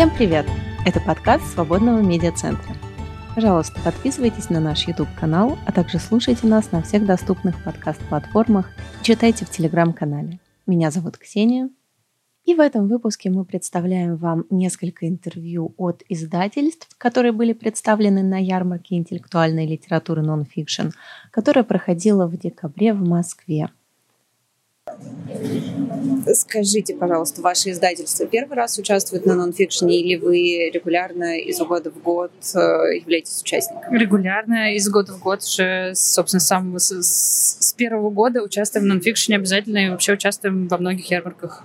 Всем привет! Это подкаст Свободного медиацентра. Пожалуйста, подписывайтесь на наш YouTube-канал, а также слушайте нас на всех доступных подкаст-платформах и читайте в Телеграм-канале. Меня зовут Ксения, и в этом выпуске мы представляем вам несколько интервью от издательств, которые были представлены на ярмарке интеллектуальной литературы нон-фикшн, которая проходила в декабре в Москве. Скажите, пожалуйста, ваше издательство первый раз участвует на нонфикшне или вы регулярно из года в год э, являетесь участником? Регулярно из года в год уже, собственно, с самого с, с первого года участвуем в нонфикшне обязательно и вообще участвуем во многих ярмарках.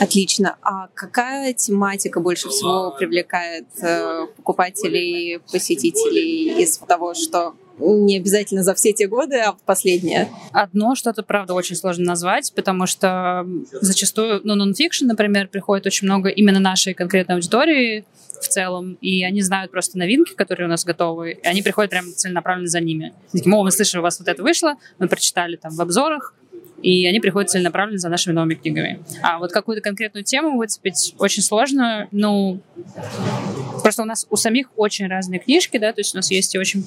Отлично. А какая тематика больше всего привлекает э, покупателей, посетителей из того, что не обязательно за все те годы, а последнее. Одно что-то, правда, очень сложно назвать, потому что зачастую, ну, нонфикшн, например, приходит очень много именно нашей конкретной аудитории в целом, и они знают просто новинки, которые у нас готовы, и они приходят прям целенаправленно за ними. Таким, о, мы слышали, у вас вот это вышло, мы прочитали там в обзорах, и они приходят целенаправленно за нашими новыми книгами. А вот какую-то конкретную тему выцепить очень сложно. Ну, просто у нас у самих очень разные книжки, да, то есть у нас есть и очень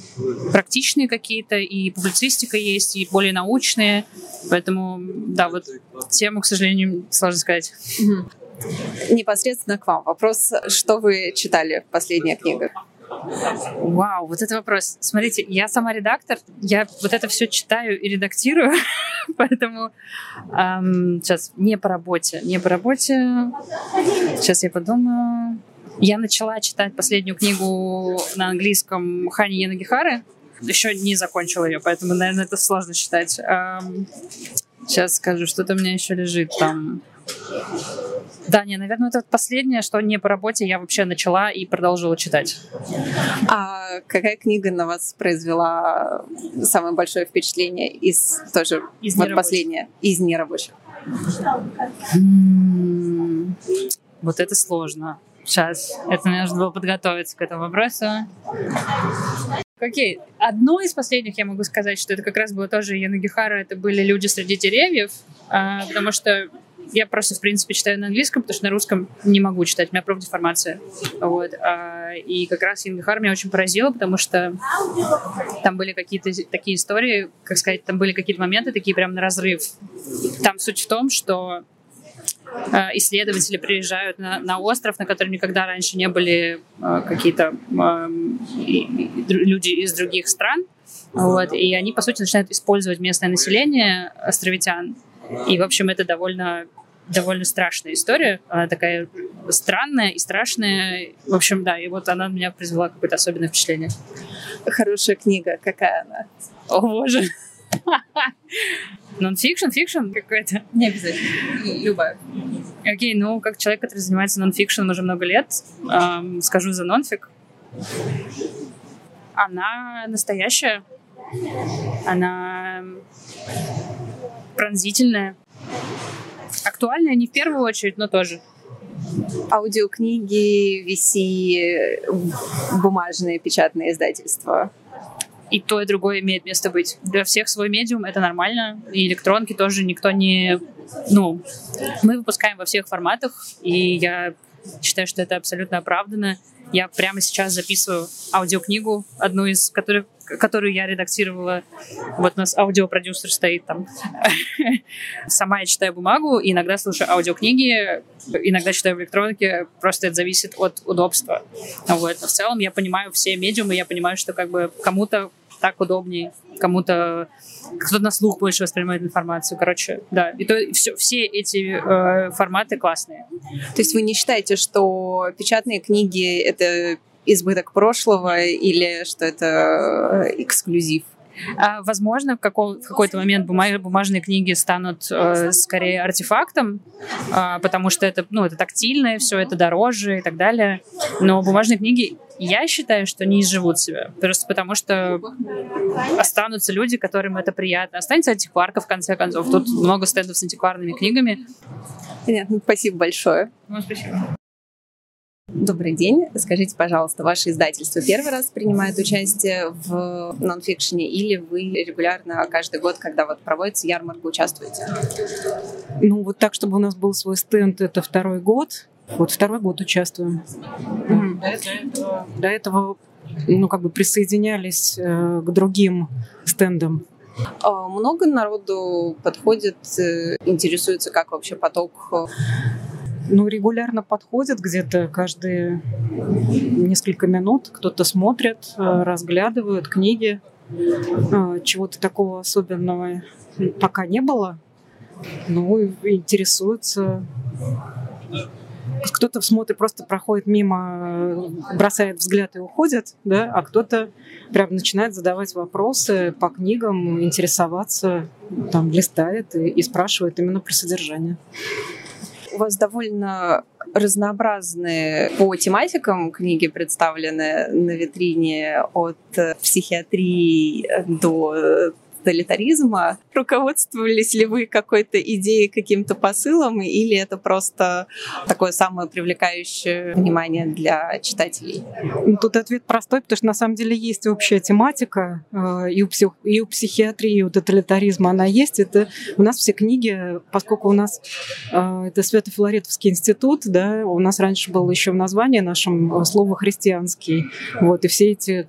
практичные какие-то, и публицистика есть, и более научные, поэтому, да, вот тему, к сожалению, сложно сказать. Непосредственно к вам. Вопрос, что вы читали последняя книга? Вау, вот это вопрос. Смотрите, я сама редактор, я вот это все читаю и редактирую, поэтому эм, сейчас не по работе, не по работе. Сейчас я подумаю. Я начала читать последнюю книгу на английском Хани Янагихары. Еще не закончила ее, поэтому, наверное, это сложно считать. Эм, сейчас скажу, что-то у меня еще лежит там. Да, не, наверное, это последнее, что не по работе я вообще начала и продолжила читать. А какая книга на вас произвела самое большое впечатление из тоже из вот последняя из нерабочих? Вот это сложно. Сейчас. Это мне нужно было подготовиться к этому вопросу. Окей, одно из последних я могу сказать, что это как раз было тоже Янагихара, это были «Люди среди деревьев», а, потому что я просто, в принципе, читаю на английском, потому что на русском не могу читать, у меня профдеформация. Вот. А, и как раз Ингахар меня очень поразила, потому что там были какие-то такие истории, как сказать, там были какие-то моменты такие прям на разрыв. Там суть в том, что а, исследователи приезжают на, на остров, на котором никогда раньше не были э, какие-то люди из других стран. Вот, и они, по сути, начинают использовать местное население островитян. И, в общем, это довольно довольно страшная история. Она такая странная и страшная. В общем, да, и вот она меня произвела какое-то особенное впечатление. Хорошая книга. Какая она? О, боже. Нонфикшн, fiction какой-то? Не обязательно. Любая. Окей, ну, как человек, который занимается нонфикшеном уже много лет, эм, скажу за нонфик. Она настоящая. Она пронзительная актуальная не в первую очередь, но тоже. Аудиокниги, VC, бумажные печатные издательства. И то, и другое имеет место быть. Для всех свой медиум, это нормально. И электронки тоже никто не... Ну, мы выпускаем во всех форматах, и я считаю, что это абсолютно оправданно. Я прямо сейчас записываю аудиокнигу, одну из которых которую я редактировала. Вот у нас аудиопродюсер стоит там. Сама я читаю бумагу, иногда слушаю аудиокниги, иногда читаю в электронике, просто это зависит от удобства. Вот. Но в целом я понимаю все медиумы, я понимаю, что как бы кому-то так удобнее, кому-то кто-то на слух больше воспринимает информацию. Короче, да. И то все, все эти э, форматы классные. То есть вы не считаете, что печатные книги это избыток прошлого или что это э, эксклюзив? А, возможно, в, какой- в какой-то момент бумажные книги станут э, скорее артефактом, э, потому что это, ну, это тактильное все, это дороже и так далее. Но бумажные книги, я считаю, что не изживут себя. Просто потому что останутся люди, которым это приятно. Останется антикварка, в конце концов. Тут много стендов с антикварными книгами. Понятно. Спасибо большое. Ну, спасибо. Добрый день. Скажите, пожалуйста, ваше издательство первый раз принимает участие в нонфикшене или вы регулярно каждый год, когда вот проводится ярмарка, участвуете? Ну, вот так, чтобы у нас был свой стенд, это второй год. Вот второй год участвуем. Mm-hmm. До, этого, до этого, ну, как бы присоединялись э, к другим стендам. А много народу подходит, э, интересуется, как вообще поток э, ну, регулярно подходят где-то каждые несколько минут. Кто-то смотрит, э, разглядывают книги. Э, чего-то такого особенного пока не было. Ну, интересуются. Кто-то смотрит, просто проходит мимо, бросает взгляд и уходит, да, а кто-то прям начинает задавать вопросы по книгам, интересоваться, там, листает и, и спрашивает именно про содержание у вас довольно разнообразные по тематикам книги представлены на витрине от психиатрии до тоталитаризма. Руководствовались ли вы какой-то идеей, каким-то посылом, или это просто такое самое привлекающее внимание для читателей? Ну, тут ответ простой, потому что на самом деле есть общая тематика э, и у, псих, и у психиатрии, и у тоталитаризма она есть. Это у нас все книги, поскольку у нас э, это Свято-Филаретовский институт, да, у нас раньше было еще в названии нашем э, слово христианский. Вот, и все эти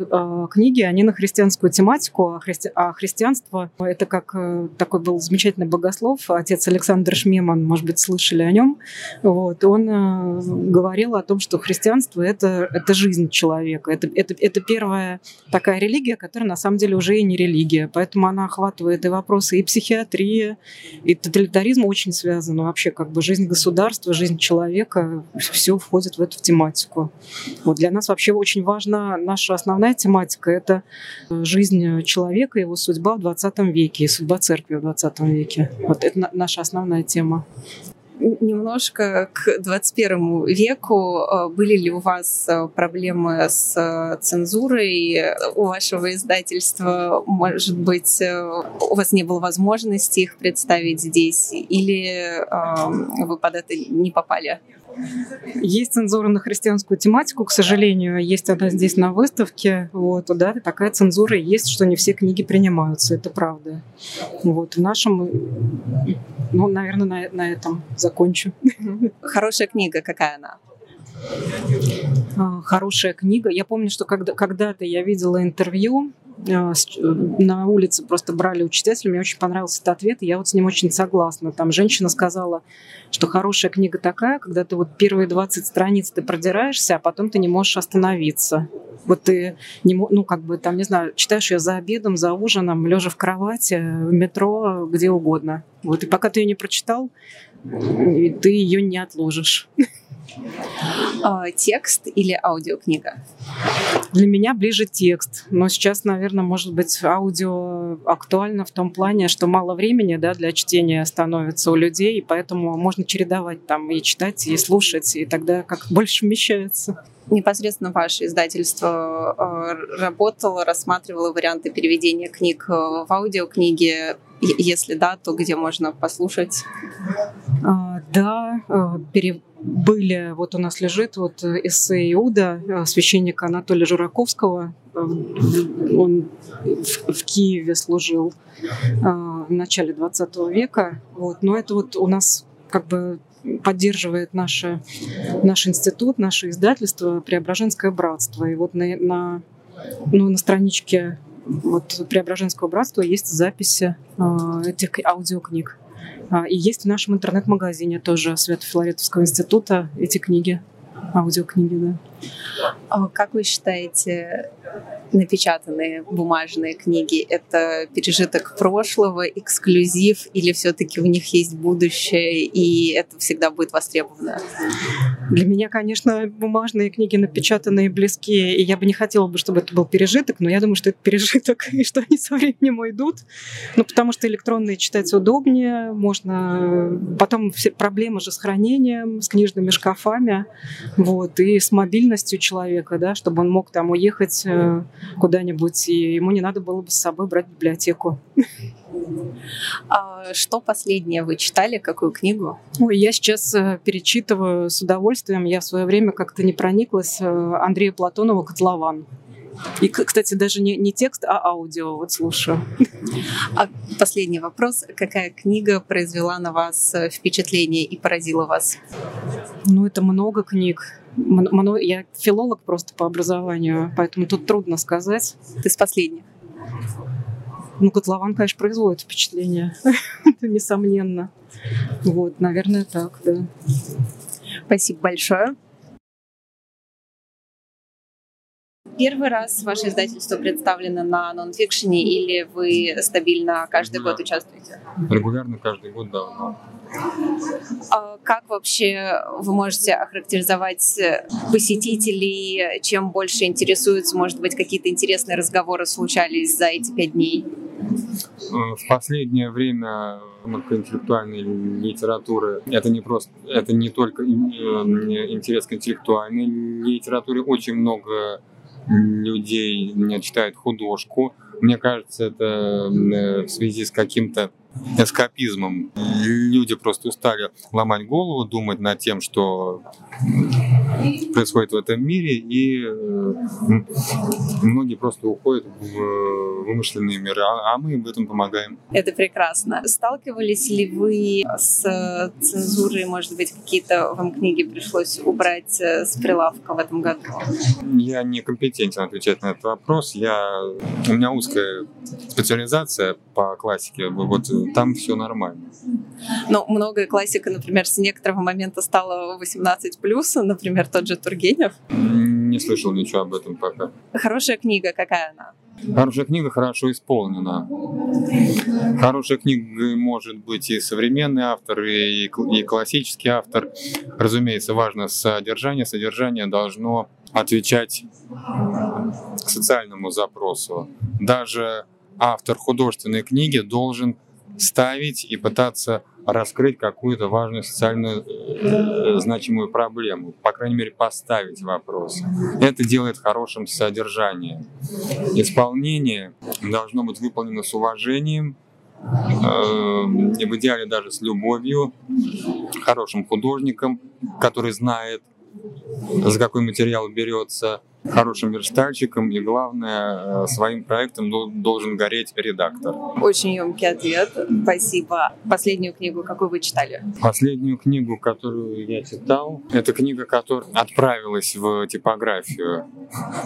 книги, они на христианскую тематику, а, христи, а христианство христианство. Это как э, такой был замечательный богослов, отец Александр Шмеман, может быть, слышали о нем. Вот. Он э, говорил о том, что христианство это, — это жизнь человека. Это, это, это первая такая религия, которая на самом деле уже и не религия. Поэтому она охватывает и вопросы и психиатрии, и тоталитаризм очень связан. Вообще как бы жизнь государства, жизнь человека, все входит в эту тематику. Вот для нас вообще очень важна наша основная тематика — это жизнь человека, его судьба в 20 веке и судьба церкви в 20 веке. Вот это наша основная тема немножко к 21 веку. Э, были ли у вас э, проблемы с э, цензурой у вашего издательства? Может быть, у вас не было возможности их представить здесь? Или вы под это не попали? Есть цензура на христианскую тематику, к сожалению, есть она здесь на выставке. Вот, да, такая цензура есть, что не все книги принимаются, это правда. Вот, в нашем, ну, наверное, на, на этом закончу. Хорошая книга, какая она? А, хорошая книга. Я помню, что когда, когда-то я видела интервью а, на улице просто брали у читателя, мне очень понравился этот ответ, и я вот с ним очень согласна. Там женщина сказала, что хорошая книга такая, когда ты вот первые 20 страниц ты продираешься, а потом ты не можешь остановиться. Вот ты не, ну, как бы там, не знаю, читаешь ее за обедом, за ужином, лежа в кровати, в метро, где угодно. Вот, и пока ты ее не прочитал, ты ее не отложишь. А, текст или аудиокнига? Для меня ближе текст. Но сейчас, наверное, может быть, аудио актуально в том плане, что мало времени да, для чтения становится у людей, и поэтому можно чередовать там и читать, и слушать, и тогда как больше вмещается непосредственно ваше издательство э, работало, рассматривало варианты переведения книг э, в аудиокниги? Если да, то где можно послушать? А, да, э, пере были, вот у нас лежит вот эссе Иуда священника Анатолия Жураковского. Он в Киеве служил в начале 20 века. Вот. Но это вот у нас как бы поддерживает наше, наш институт, наше издательство «Преображенское братство». И вот на, на, ну, на страничке вот Преображенского братства есть записи э, этих аудиокниг. А, и есть в нашем интернет-магазине тоже Свято-Филаретовского института эти книги, аудиокниги, да. А как вы считаете, напечатанные бумажные книги — это пережиток прошлого, эксклюзив, или все-таки у них есть будущее, и это всегда будет востребовано? Для меня, конечно, бумажные книги напечатанные близкие, и я бы не хотела бы, чтобы это был пережиток, но я думаю, что это пережиток, и что они со временем уйдут. Ну, потому что электронные читать удобнее, можно... Потом все проблемы же с хранением, с книжными шкафами. Вот, и с мобильностью человека, да, чтобы он мог там уехать э, куда-нибудь, и ему не надо было бы с собой брать библиотеку. А что последнее вы читали? Какую книгу? Ой, я сейчас э, перечитываю с удовольствием. Я в свое время как-то не прониклась. Э, Андрея Платонова «Котлован». И, кстати, даже не, не текст, а аудио. Вот слушаю. А последний вопрос. Какая книга произвела на вас э, впечатление и поразила вас? Ну, это много книг. Я филолог просто по образованию, поэтому тут трудно сказать. Ты с последних? Ну, котлован, конечно, производит впечатление. Это несомненно. Вот, наверное, так, да. Спасибо большое. Первый раз ваше издательство представлено на нонфикшене или вы стабильно каждый Регулярно. год участвуете? Регулярно каждый год, да. А как вообще вы можете охарактеризовать посетителей? Чем больше интересуются? Может быть, какие-то интересные разговоры случались за эти пять дней? Э, в последнее время интеллектуальной литературы это не просто это не только э, интерес к интеллектуальной литературе очень много людей читают художку. Мне кажется, это э, в связи с каким-то эскапизмом. Люди просто устали ломать голову, думать над тем, что происходит в этом мире, и э, многие просто уходят в вымышленные миры, а, а мы им в этом помогаем. Это прекрасно. Сталкивались ли вы с цензурой, может быть, какие-то вам книги пришлось убрать э, с прилавка в этом году? Я не компетентен отвечать на этот вопрос. Я... У меня узкая специализация по классике. Вот там все нормально. Но многое классика, например, с некоторого момента стала 18+, например, тот же Тургенев. Не слышал ничего об этом пока. Хорошая книга, какая она? Хорошая книга хорошо исполнена. Хорошая книга может быть и современный автор, и, и классический автор. Разумеется, важно содержание. Содержание должно отвечать социальному запросу. Даже автор художественной книги должен ставить и пытаться раскрыть какую-то важную социальную э, значимую проблему, по крайней мере поставить вопрос. Это делает хорошим содержанием. Исполнение должно быть выполнено с уважением, э, в идеале даже с любовью, хорошим художником, который знает, за какой материал берется, хорошим верстальщиком и, главное, э, своим проектом должен гореть редактор. Очень емкий ответ. Спасибо. Последнюю книгу какую вы читали? Последнюю книгу, которую я читал, это книга, которая отправилась в типографию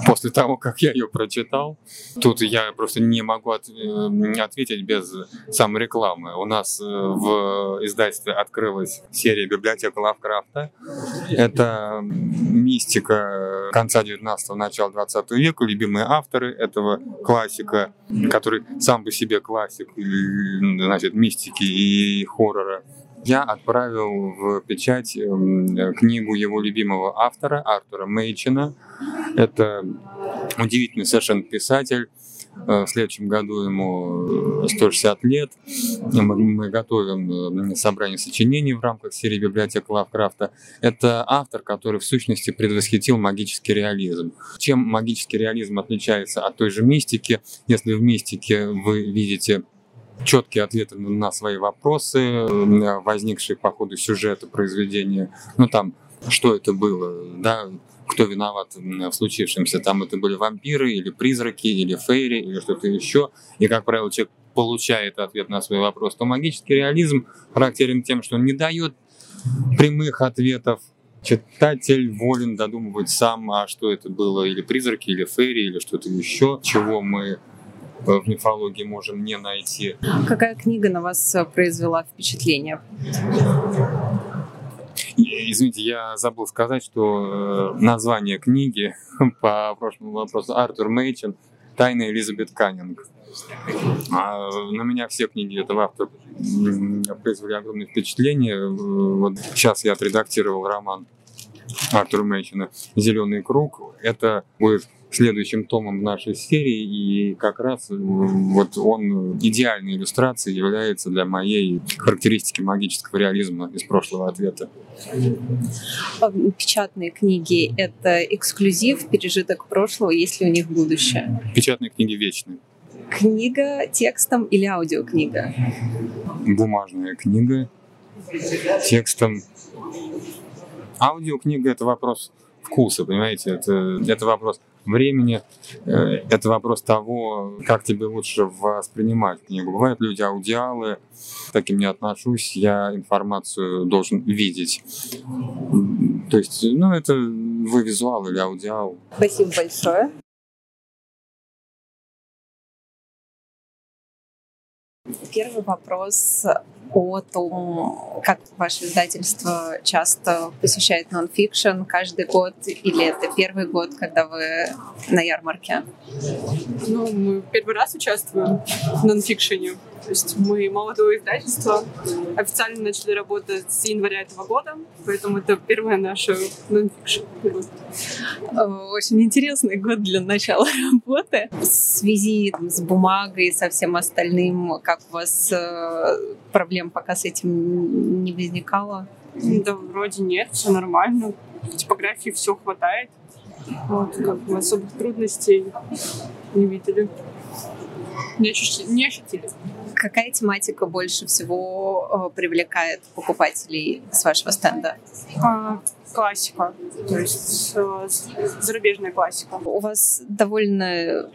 после того, как я ее прочитал. Тут я просто не могу от, э, ответить без саморекламы. У нас э, в издательстве открылась серия библиотека Лавкрафта. Это мистика конца 19 19 начала 20 века, любимые авторы этого классика, который сам по себе классик, значит, мистики и хоррора. Я отправил в печать эм, книгу его любимого автора, Артура Мейчина. Это удивительный совершенно писатель, в следующем году ему 160 э, лет. Мы готовим э, собрание сочинений в рамках серии библиотек Лавкрафта. Это автор, который в сущности предвосхитил магический реализм. Чем магический реализм отличается от той же мистики? Если в мистике вы видите четкие ответы на свои вопросы, возникшие по ходу сюжета произведения, ну там, что это было, да, кто виноват в случившемся. Там это были вампиры или призраки, или фейри, или что-то еще. И, как правило, человек получает ответ на свой вопрос, то магический реализм характерен тем, что он не дает прямых ответов. Читатель волен додумывать сам, а что это было, или призраки, или фейри, или что-то еще, чего мы в мифологии можем не найти. Какая книга на вас произвела впечатление? Извините, я забыл сказать, что э, название книги по прошлому вопросу Артур Мейчин «Тайна Элизабет Каннинг». А на меня все книги этого автора произвели огромное впечатление. Вот сейчас я отредактировал роман Артура Мейчина «Зеленый круг». Это будет следующим томом нашей серии, и как раз вот он идеальной иллюстрацией является для моей характеристики магического реализма из прошлого ответа. Печатные книги — это эксклюзив, пережиток прошлого, есть ли у них будущее? Печатные книги вечные. Книга текстом или аудиокнига? Бумажная книга текстом. Аудиокнига — это вопрос вкуса, понимаете? Это, это вопрос времени, э, это вопрос того, как тебе лучше воспринимать книгу. Бывают люди аудиалы, таким не отношусь, я информацию должен видеть. То есть, ну, это вы визуал или аудиал. Спасибо большое. Первый вопрос о том, как ваше издательство часто посещает нонфикшн каждый год, или это первый год, когда вы на ярмарке? Ну, мы первый раз участвуем в нонфикшене. То есть мы молодое издательство, официально начали работать с января этого года, поэтому это первая наша нонфикшн. Очень интересный год для начала работы. В связи с бумагой и со всем остальным, как у вас э, проблем пока с этим не возникало? Да, вроде нет, все нормально. В типографии все хватает. Вот, как бы особых трудностей не видели. Не ощутили. Не ощутили. Какая тематика больше всего э, привлекает покупателей с вашего стенда? А, классика, то есть э, зарубежная классика. У вас довольно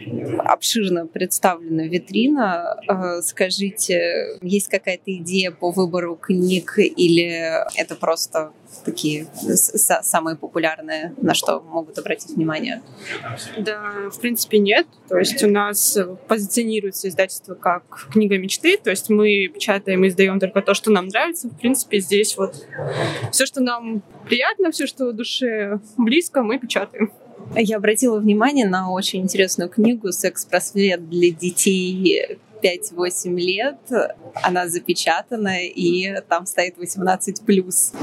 обширно представлена витрина. Э, скажите, есть какая-то идея по выбору книг или это просто такие самые популярные, на что могут обратить внимание? Да, в принципе, нет. То есть у нас позиционируется издательство как книга мечты, то есть мы печатаем и издаем только то, что нам нравится. В принципе, здесь вот все, что нам приятно, все, что душе близко, мы печатаем. Я обратила внимание на очень интересную книгу «Секс-просвет для детей 5-8 лет, она запечатана, и там стоит 18+.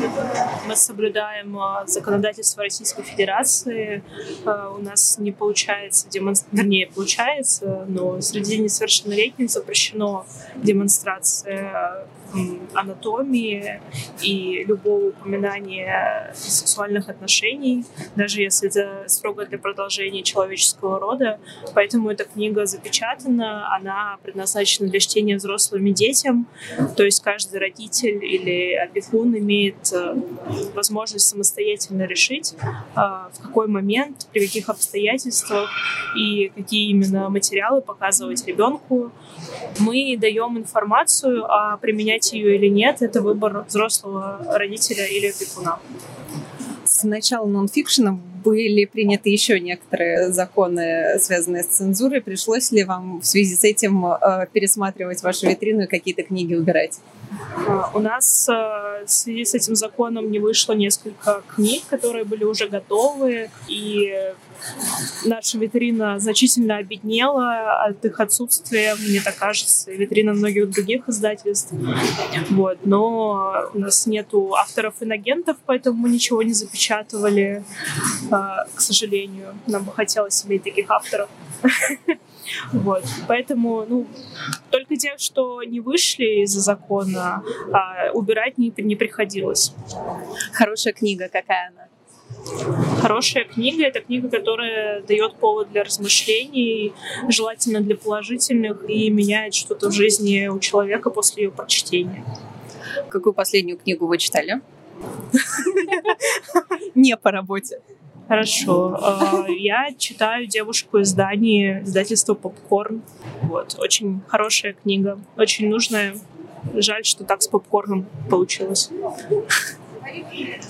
Мы соблюдаем а, законодательство Российской Федерации. А, у нас не получается демонстрация, вернее, получается, но среди несовершеннолетних запрещено демонстрация анатомии и любого упоминания сексуальных отношений, даже если это строго для продолжения человеческого рода. Поэтому эта книга запечатана, она предназначена для чтения взрослыми детям, то есть каждый родитель или опекун имеет э, возможность самостоятельно решить, э, в какой момент, при каких обстоятельствах и какие именно материалы показывать ребенку. Мы даем информацию, а применять ее или нет, это выбор взрослого родителя или опекуна. С начала нонфикшена были приняты еще некоторые законы, связанные с цензурой. Пришлось ли вам в связи с этим э, пересматривать вашу витрину и какие-то книги убирать? А, у нас э, в связи с этим законом не вышло несколько книг, которые были уже готовы, и наша витрина значительно обеднела от их отсутствия, мне так кажется, витрина многих других издательств. Вот. Но у нас нету авторов-инагентов, поэтому мы ничего не запечатывали, а, к сожалению. Нам бы хотелось иметь таких авторов. Вот. Поэтому, ну, только те, что не вышли из-за закона, а убирать не, не приходилось. Хорошая книга какая она? Хорошая книга — это книга, которая дает повод для размышлений, желательно для положительных, и меняет что-то в жизни у человека после ее прочтения. Какую последнюю книгу вы читали? Не по работе. Хорошо. А, я читаю «Девушку из Дании», издательство «Попкорн». Вот. Очень хорошая книга, очень нужная. Жаль, что так с попкорном получилось.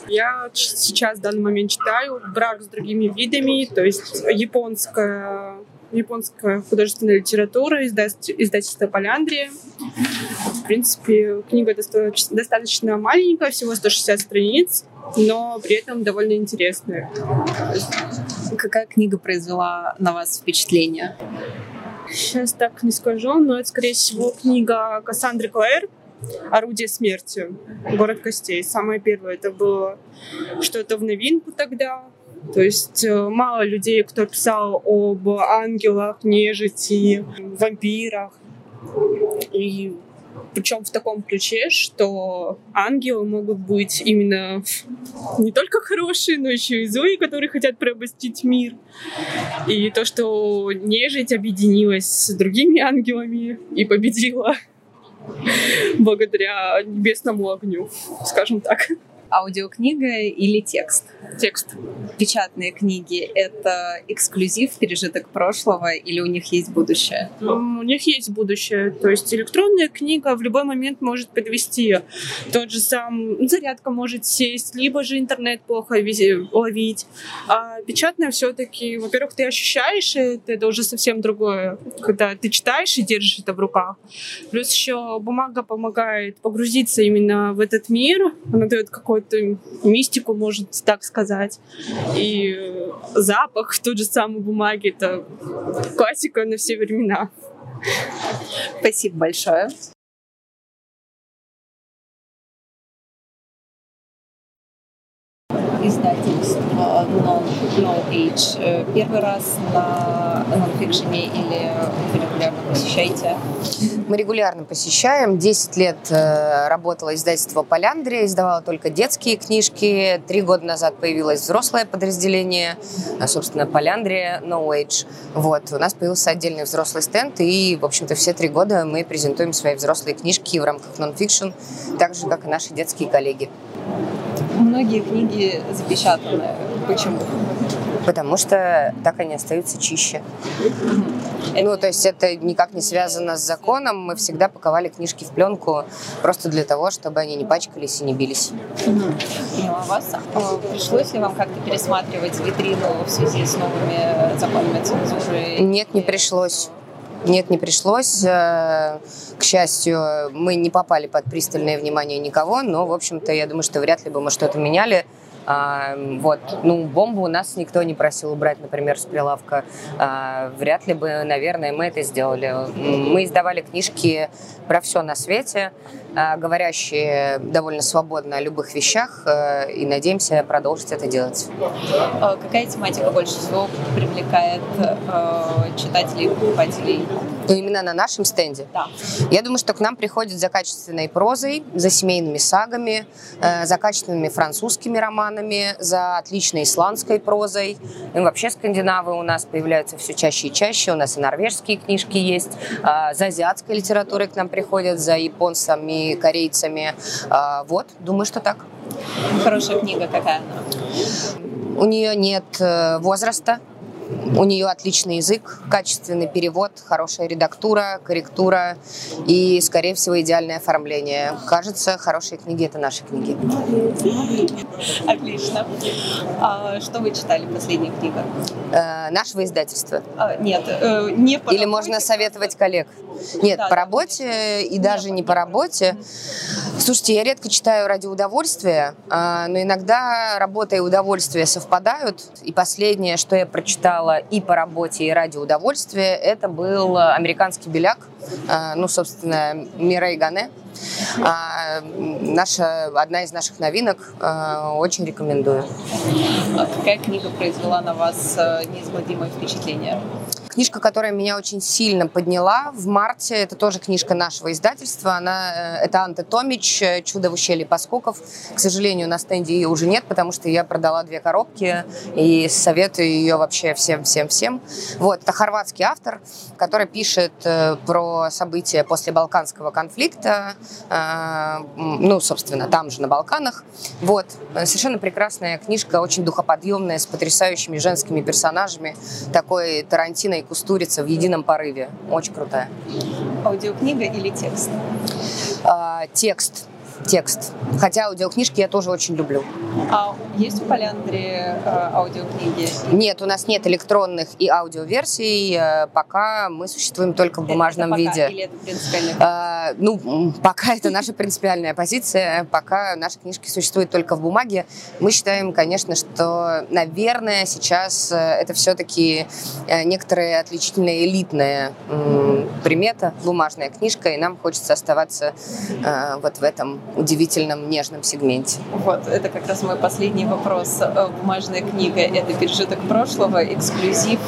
Я сейчас в данный момент читаю «Брак с другими видами», то есть японская, японская художественная литература, издательство «Поляндрия». В принципе, книга достаточно маленькая, всего 160 страниц, но при этом довольно интересная. Какая книга произвела на вас впечатление? Сейчас так не скажу, но это, скорее всего, книга Кассандры Клэр «Орудие смерти. Город костей». Самое первое это было что-то в новинку тогда. То есть э, мало людей, кто писал об ангелах, нежити, вампирах. И причем в таком ключе, что ангелы могут быть именно не только хорошие, но еще и злые, которые хотят пробостить мир. И то, что нежить объединилась с другими ангелами и победила благодаря небесному огню, скажем так аудиокнига или текст? Текст. Печатные книги — это эксклюзив, пережиток прошлого, или у них есть будущее? У них есть будущее. То есть электронная книга в любой момент может подвести. Тот же сам зарядка может сесть, либо же интернет плохо ловить. А печатная все-таки, во-первых, ты ощущаешь это, это уже совсем другое, когда ты читаешь и держишь это в руках. Плюс еще бумага помогает погрузиться именно в этот мир. Она дает какой какую-то мистику, может так сказать. И запах той же самой бумаги — это классика на все времена. Спасибо большое. Издательство Non, no Age э, первый раз на нонфикшене или вы регулярно посещаете? Мы регулярно посещаем. Десять лет э, работало издательство «Поляндрия», издавала только детские книжки. Три года назад появилось взрослое подразделение, а, собственно, «Поляндрия No Age». Вот. У нас появился отдельный взрослый стенд, и, в общем-то, все три года мы презентуем свои взрослые книжки в рамках нонфикшн, так же, как и наши детские коллеги многие книги запечатаны. Почему? Потому что так они остаются чище. Ну, то есть это никак не связано с законом. Мы всегда паковали книжки в пленку просто для того, чтобы они не пачкались и не бились. Ну, а вас э, пришлось ли вам как-то пересматривать витрину в связи с новыми законами цензуры? Нет, не пришлось. Нет, не пришлось. Э, к счастью, мы не попали под пристальное внимание никого, но, в общем-то, я думаю, что вряд ли бы мы что-то меняли. А, вот, ну, бомбу у нас никто не просил убрать, например, с прилавка. А, вряд ли бы, наверное, мы это сделали. Мы издавали книжки про все на свете, говорящие довольно свободно о любых вещах, а, и надеемся продолжить это делать. А какая тематика больше всего привлекает а, читателей и покупателей? Ну, именно на нашем стенде? Да. Я думаю, что к нам приходят за качественной прозой, за семейными сагами, э, за качественными французскими романами, за отличной исландской прозой. И вообще скандинавы у нас появляются все чаще и чаще. У нас и норвежские книжки есть. Э, за азиатской литературой к нам приходят, за японцами, корейцами. Э, вот, думаю, что так. Хорошая книга какая она? У нее нет э, возраста, у нее отличный язык, качественный перевод, хорошая редактура, корректура и, скорее всего, идеальное оформление. Кажется, хорошие книги — это наши книги. Отлично. А что вы читали последняя книга? Э, нашего издательства. А, нет, э, не по Или можно советовать коллег? Нет, да, по работе и даже не по работе. Слушайте, я редко читаю ради удовольствия, а, но иногда работа и удовольствие совпадают. И последнее, что я прочитала и по работе, и ради удовольствия, это был американский беляк, а, ну, собственно, Мирей Гане. А, наша, одна из наших новинок, очень рекомендую. Какая книга произвела на вас э, неизгладимое впечатление? Книжка, которая меня очень сильно подняла в марте, это тоже книжка нашего издательства. Она, э, это Анте Томич «Чудо в ущелье Поскоков». К сожалению, на стенде ее уже нет, потому что я продала две коробки и советую ее вообще всем-всем-всем. Вот, это хорватский автор, который пишет э, про события после Балканского конфликта, э, ну, собственно, там же, на Балканах. Вот, совершенно прекрасная книжка, очень духоподъемная, с потрясающими женскими персонажами, такой Тарантино и Кустурица в едином порыве. Очень крутая. Аудиокнига или текст? А, текст текст. Хотя аудиокнижки я тоже очень люблю. А есть в Поляндре э, аудиокниги? Нет, у нас нет электронных и аудиоверсий. Э, пока мы существуем только в бумажном это, пока, виде. Или это принципиальная а, Ну, пока это наша принципиальная позиция. Пока наши книжки существуют только в бумаге. Мы считаем, конечно, что, наверное, сейчас э, это все-таки некоторая отличительная элитная примета, бумажная книжка, и нам хочется оставаться вот в этом удивительном нежном сегменте. Вот, это как раз мой последний вопрос. Э, бумажная книга — это пережиток прошлого, эксклюзив,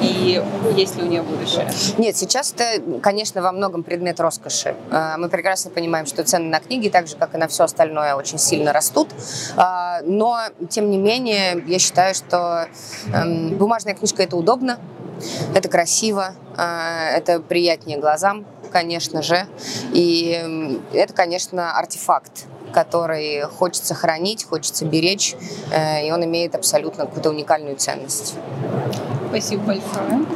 и есть ли у нее будущее? Нет, сейчас это, конечно, во многом предмет роскоши. Э, мы прекрасно понимаем, что цены на книги, так же, как и на все остальное, очень сильно растут. Э, но, тем не менее, я считаю, что эм, бумажная книжка — это удобно, это красиво, это приятнее глазам, конечно же. И это, конечно, артефакт который хочется хранить, хочется беречь, э, и он имеет абсолютно какую-то уникальную ценность. Спасибо большое.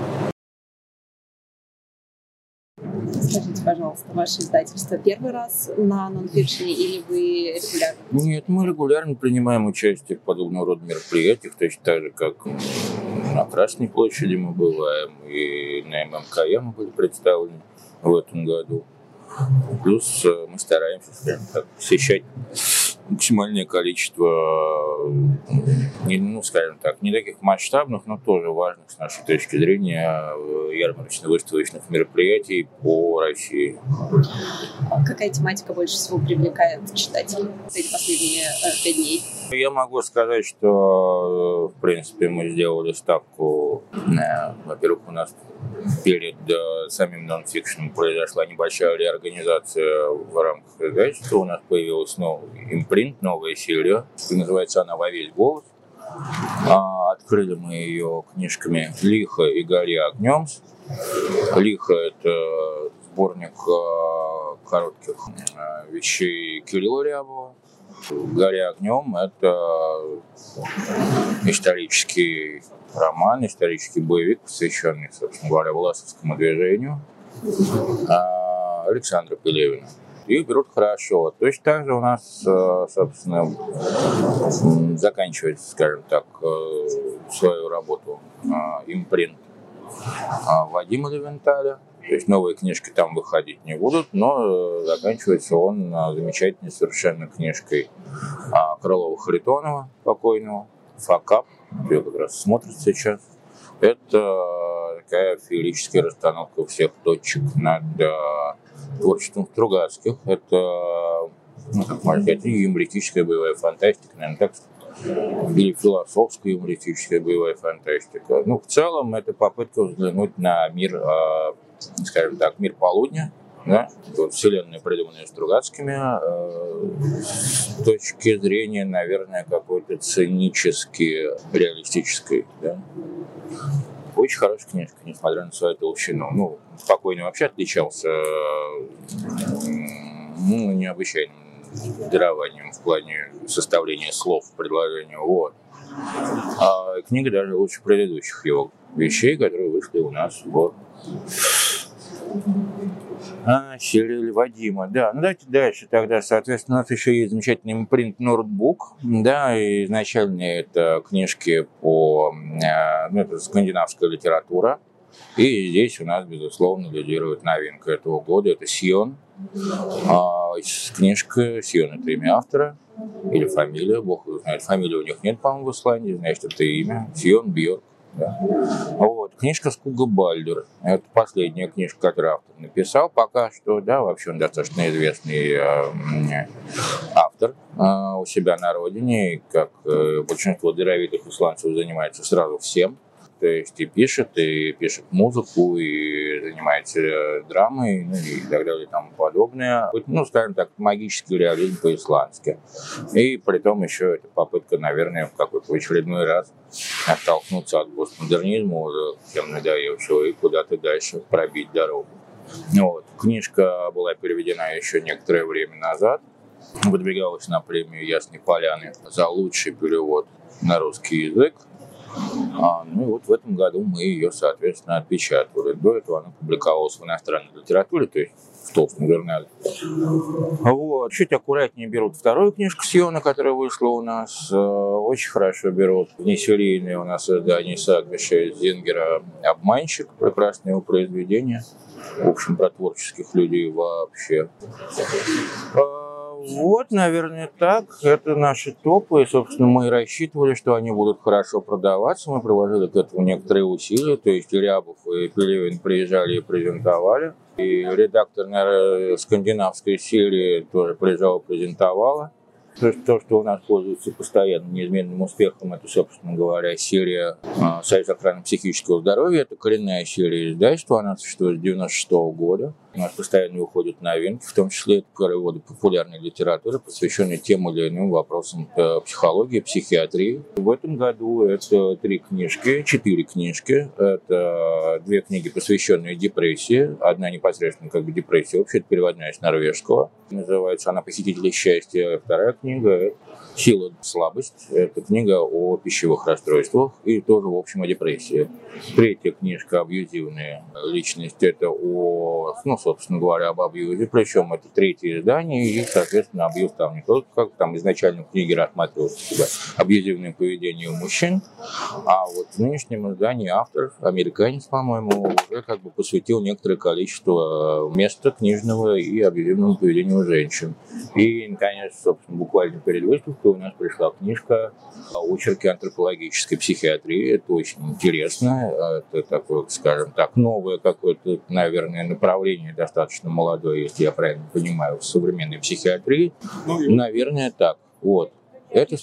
Скажите, пожалуйста, ваше издательство первый раз на нонфикшене или вы регулярно? Нет, мы регулярно принимаем участие в подобного рода мероприятиях, точно так же, как на Красной площади мы бываем, и на ММКЯ мы были представлены в этом году. Плюс э, мы стараемся, скажем так, посещать максимальное количество, ну, скажем так, не таких масштабных, но тоже важных с нашей точки зрения э, ярмарочно-выставочных мероприятий по России. Какая тематика больше всего привлекает читателей эти последние э, пять дней? Я могу сказать, что, в принципе, мы сделали ставку, во-первых, у нас перед э, самим нонфикшеном произошла небольшая реорганизация в рамках издательства. У нас появилась новый импринт, новая серия. Называется она «Во весь голос». А, открыли мы ее книжками «Лихо и гори огнем». «Лихо» — это сборник э, коротких э, вещей Кирилла Рябова. «Гори огнем» — это исторический роман, исторический боевик, посвященный, собственно говоря, Власовскому движению а, Александра Пелевина. И берут хорошо. Точно так же у нас, э, собственно, заканчивается, скажем так, э, свою работу а, импринт Вадима Левенталя. То есть новые книжки там выходить не будут, но э, заканчивается он замечательной совершенно книжкой Крылова-Харитонова, покойного, «Факап», ее как раз смотрят сейчас. Это такая феерическая расстановка всех точек над э, творчеством Стругацких. Это, ну, как можно сказать, юмористическая боевая фантастика, наверное, так или философская юмористическая боевая фантастика. Ну, в целом, это попытка взглянуть на мир, э, скажем так, мир полудня, да? Вот вселенная, придуманная Стругацкими, э, с точки зрения, наверное, какой-то цинически реалистической. Да? Очень хорошая книжка, несмотря на свою толщину. Ну, спокойно вообще отличался ну, необычайным дарованием в плане составления слов в. Вот. А книга даже лучше предыдущих его вещей, которые вышли у нас в а, Щелель Вадима, да. Ну, давайте дальше тогда. Соответственно, у нас еще есть замечательный импринт ноутбук, да, и изначально это книжки по, э, ну, это скандинавская литература. И здесь у нас, безусловно, лидирует новинка этого года. Это Сион. А, книжка Сион – это имя автора или фамилия, бог его знает. Фамилии у них нет, по-моему, в Исландии, значит, это имя. Сион Бьорк. Да. Вот. Книжка Скуга Бальдер. Это последняя книжка, которую автор написал пока что. Да, вообще он достаточно известный э, автор э, у себя на родине. Как э, большинство даровитых исландцев занимается сразу всем. То есть и пишет, и пишет музыку, и занимается э, драмой, ну и так далее и тому подобное. Ну, скажем так, магический реализм по-исландски. И при том еще это попытка, наверное, в какой-то очередной раз оттолкнуться от постмодернизма, уже всем надоевшего, и куда-то дальше пробить дорогу. Вот. Книжка была переведена еще некоторое время назад. Выдвигалась на премию Ясной Поляны за лучший перевод на русский язык. А, ну и вот в этом году мы ее, соответственно, отпечатывали. До этого она публиковалась в иностранной литературе, то есть в толстом журнале. Вот. Чуть аккуратнее берут вторую книжку Сиона, которая вышла у нас. Э, очень хорошо берут несерийные у нас издание Сагбиша Зингера «Обманщик». Прекрасное его произведение. В общем, про творческих людей вообще. А, вот, наверное, так. Это наши топы. И, собственно, мы рассчитывали, что они будут хорошо продаваться. Мы приложили к этому некоторые усилия. То есть Рябов и Пелевин приезжали и презентовали. И редактор наверное, скандинавской серии тоже приезжала, презентовала. То, то, что у нас пользуется постоянно неизменным успехом, это, собственно говоря, серия э, Союз охраны психического здоровья. Это коренная серия издательства, она существует с 96 года. У нас постоянно выходят новинки, в том числе это переводы популярной литературы, посвященные тем или иным вопросам э, психологии, психиатрии. В этом году это три книжки, четыре книжки. Это две книги, посвященные депрессии. Одна непосредственно как бы депрессия, вообще это переводная с норвежского. Называется она «Похитители счастья». Вторая книга «Сила, слабость». Это книга о пищевых расстройствах и тоже, в общем, о депрессии. Третья книжка «Абьюзивные личности». Это о, ну, собственно говоря, об абьюзе. Причем это третье издание, и, соответственно, абьюз там не только как там изначально в книге рассматривался себя абьюзивное поведение у мужчин, а вот в нынешнем издании автор, американец, по-моему, уже как бы посвятил некоторое количество места книжного и абьюзивному поведению у женщин. И, наконец, собственно, буквально перед выставкой у нас пришла книжка «Очерки антропологической психиатрии». Это очень интересно. Это такое, скажем так, новое какое-то, наверное, направление, достаточно молодое, если я правильно понимаю, в современной психиатрии. Наверное, так. Вот. Это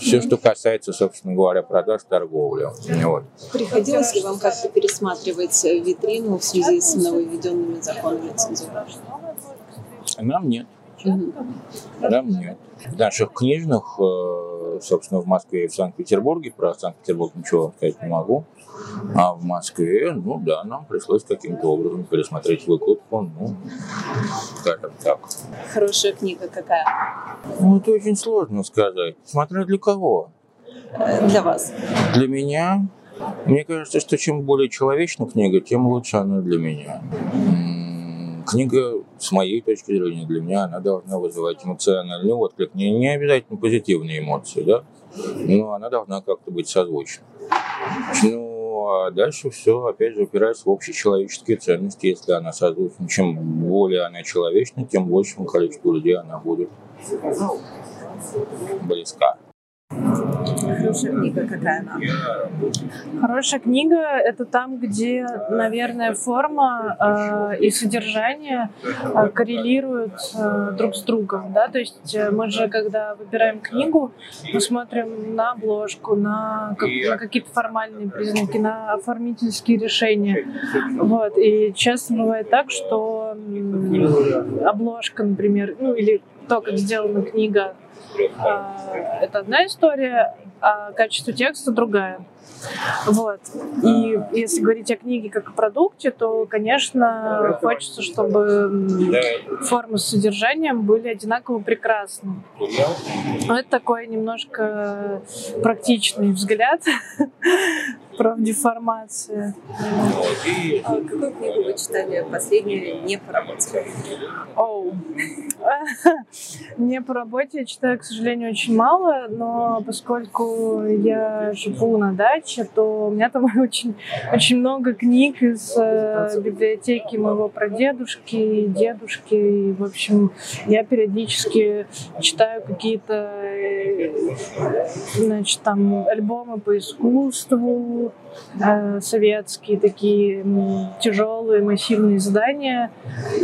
все, что касается, собственно говоря, продаж, торговли. Вот. Приходилось ли вам как-то пересматривать витрину в связи с нововведенными законами цензуры? Нам нет. Нам нет. В наших книжных, э, собственно, в Москве и в Санкт-Петербурге, про Санкт-Петербург ничего сказать не могу, а в Москве, ну да, нам пришлось каким-то образом пересмотреть выкладку, ну, скажем так. Хорошая книга какая? Ну, это очень сложно сказать. Смотря для кого. Для вас? Для меня мне кажется, что чем более человечна книга, тем лучше она для меня. Книга, с моей точки зрения, для меня, она должна вызывать эмоциональный отклик. Не, не обязательно позитивные эмоции, да, но она должна как-то быть созвучна. Ну, а дальше все, опять же, упирается в общечеловеческие ценности. Если она созвучна, чем более она человечна, тем большему количеству людей она будет близка. Хорошая книга какая она? Хорошая книга — это там, где, наверное, форма э, и содержание э, коррелируют э, друг с другом. Да? То есть э, мы же, когда выбираем книгу, мы смотрим на обложку, на, как, на какие-то формальные признаки, на оформительские решения. Вот. И часто бывает так, что обложка, например, ну или то, как сделана книга, это одна история, а качество текста другая. Вот. И если говорить о книге как о продукте, то, конечно, хочется, чтобы формы с содержанием были одинаково прекрасны. Но это такой немножко практичный взгляд про деформацию. А какую книгу вы читали последнюю не по работе? Оу. Не по работе я читаю, к сожалению, очень мало, но поскольку я живу на даче, то у меня там очень, очень много книг из э, библиотеки моего прадедушки, дедушки. И, в общем, я периодически читаю какие-то э, значит, там альбомы по искусству, э, советские такие тяжелые массивные издания.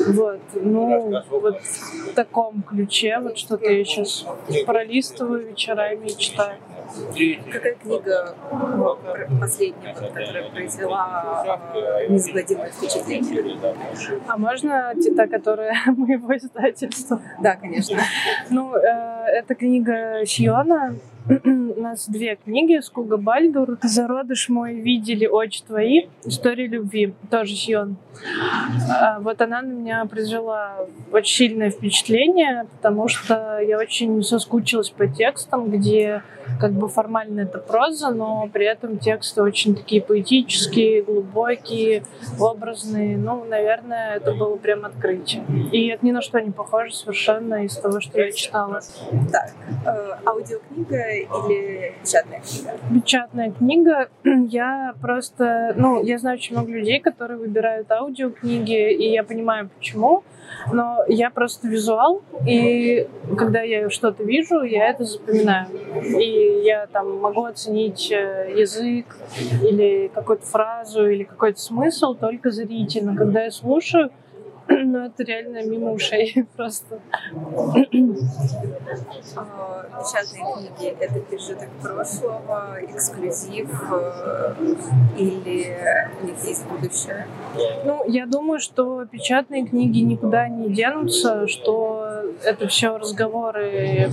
Вот. Ну, вот в таком ключе вот что-то я сейчас пролистываю вечерами и читаю. Какая книга последняя, которая произвела э, незабываемое впечатление? А можно та, которая моего издательства? Да, конечно. Ну, э, это книга Сиона у нас две книги Скуга Бальдур. Зародыш мой видели очи твои. История любви. Тоже Сион. А, вот она на меня произвела очень сильное впечатление, потому что я очень соскучилась по текстам, где как бы формально это проза, но при этом тексты очень такие поэтические, глубокие, образные. Ну, наверное, это было прям открытие. И это ни на что не похоже совершенно из того, что я читала. Так, э, аудиокнига или печатная книга? Печатная книга. Я просто, ну, я знаю очень много людей, которые выбирают аудиокниги, и я понимаю, почему. Но я просто визуал, и когда я что-то вижу, я это запоминаю. И я там могу оценить э, язык или какую-то фразу или какой-то смысл только зрительно. Когда я слушаю, Ну, это реально мимо ушей просто. А, Печатные книги — это пережиток прошлого, эксклюзив э, или есть будущее? Ну, я думаю, что печатные книги никуда не денутся, что это все разговоры,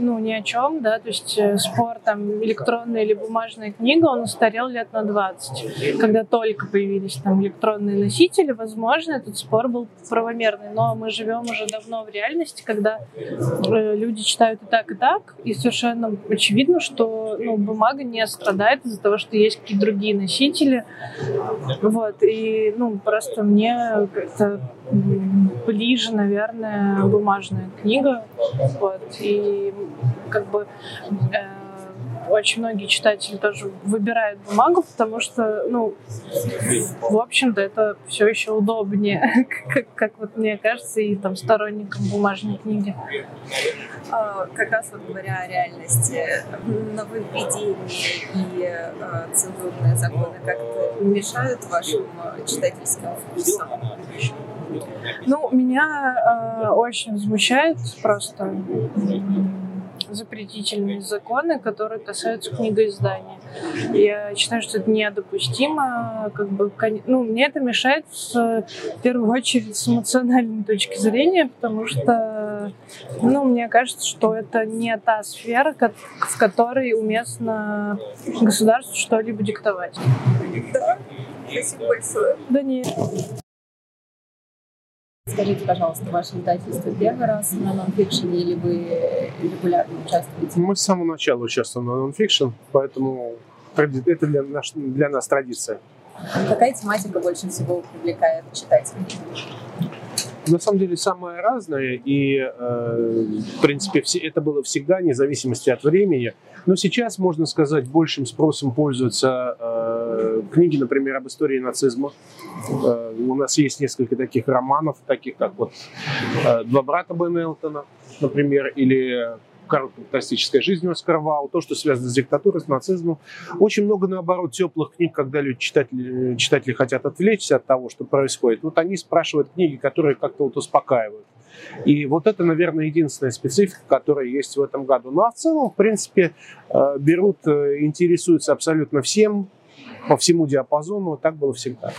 ну, ни о чем, да, то есть э, спор там электронная или бумажная книга, он устарел лет на 20. Когда только появились там электронные носители, возможно, этот спор был правомерный, но мы живем уже давно в реальности, когда э, люди читают и так, и так, и совершенно очевидно, что ну, бумага не страдает из-за того, что есть какие-то другие носители. Вот, и ну, просто мне м, ближе, наверное, бумажная книга. Вот, и как бы э, очень многие читатели тоже выбирают бумагу, потому что, ну, в общем-то, это все еще удобнее, как, как вот мне кажется, и там сторонникам бумажной книги. А, Как раз вот говоря о реальности, нововведения и э, цензурные законы как-то мешают вашим читательским вкусам? Ну, меня э, очень возмущает просто запретительные законы, которые касаются книгоиздания. Я считаю, что это недопустимо. Как бы, ну, мне это мешает в первую очередь с эмоциональной точки зрения, потому что ну, мне кажется, что это не та сфера, в которой уместно государству что-либо диктовать. Спасибо большое. Да нет. Скажите, пожалуйста, ваше издательство первый раз на нонфикшене или вы регулярно участвуете? Мы с самого начала участвуем на нонфикшн, поэтому это для, наш- для нас традиция. Какая тематика больше всего привлекает читателей? На самом деле самое разное, и, э, в принципе, все, это было всегда, вне зависимости от времени. Но сейчас, можно сказать, большим спросом пользуются э, книги, например, об истории нацизма. Э, у нас есть несколько таких романов, таких как вот э, «Два брата Бена Элтона», например, или «Короткая фантастическая жизнь» Оскара Вау, то, что связано с диктатурой, с нацизмом. Очень много, наоборот, теплых книг, когда люди, читатели, читатели хотят отвлечься от того, что происходит. Вот они спрашивают книги, которые как-то вот успокаивают. И вот это, наверное, единственная специфика, которая есть в этом году. Ну а в целом, в принципе, э, берут, интересуются абсолютно всем, по всему диапазону. Так было всегда.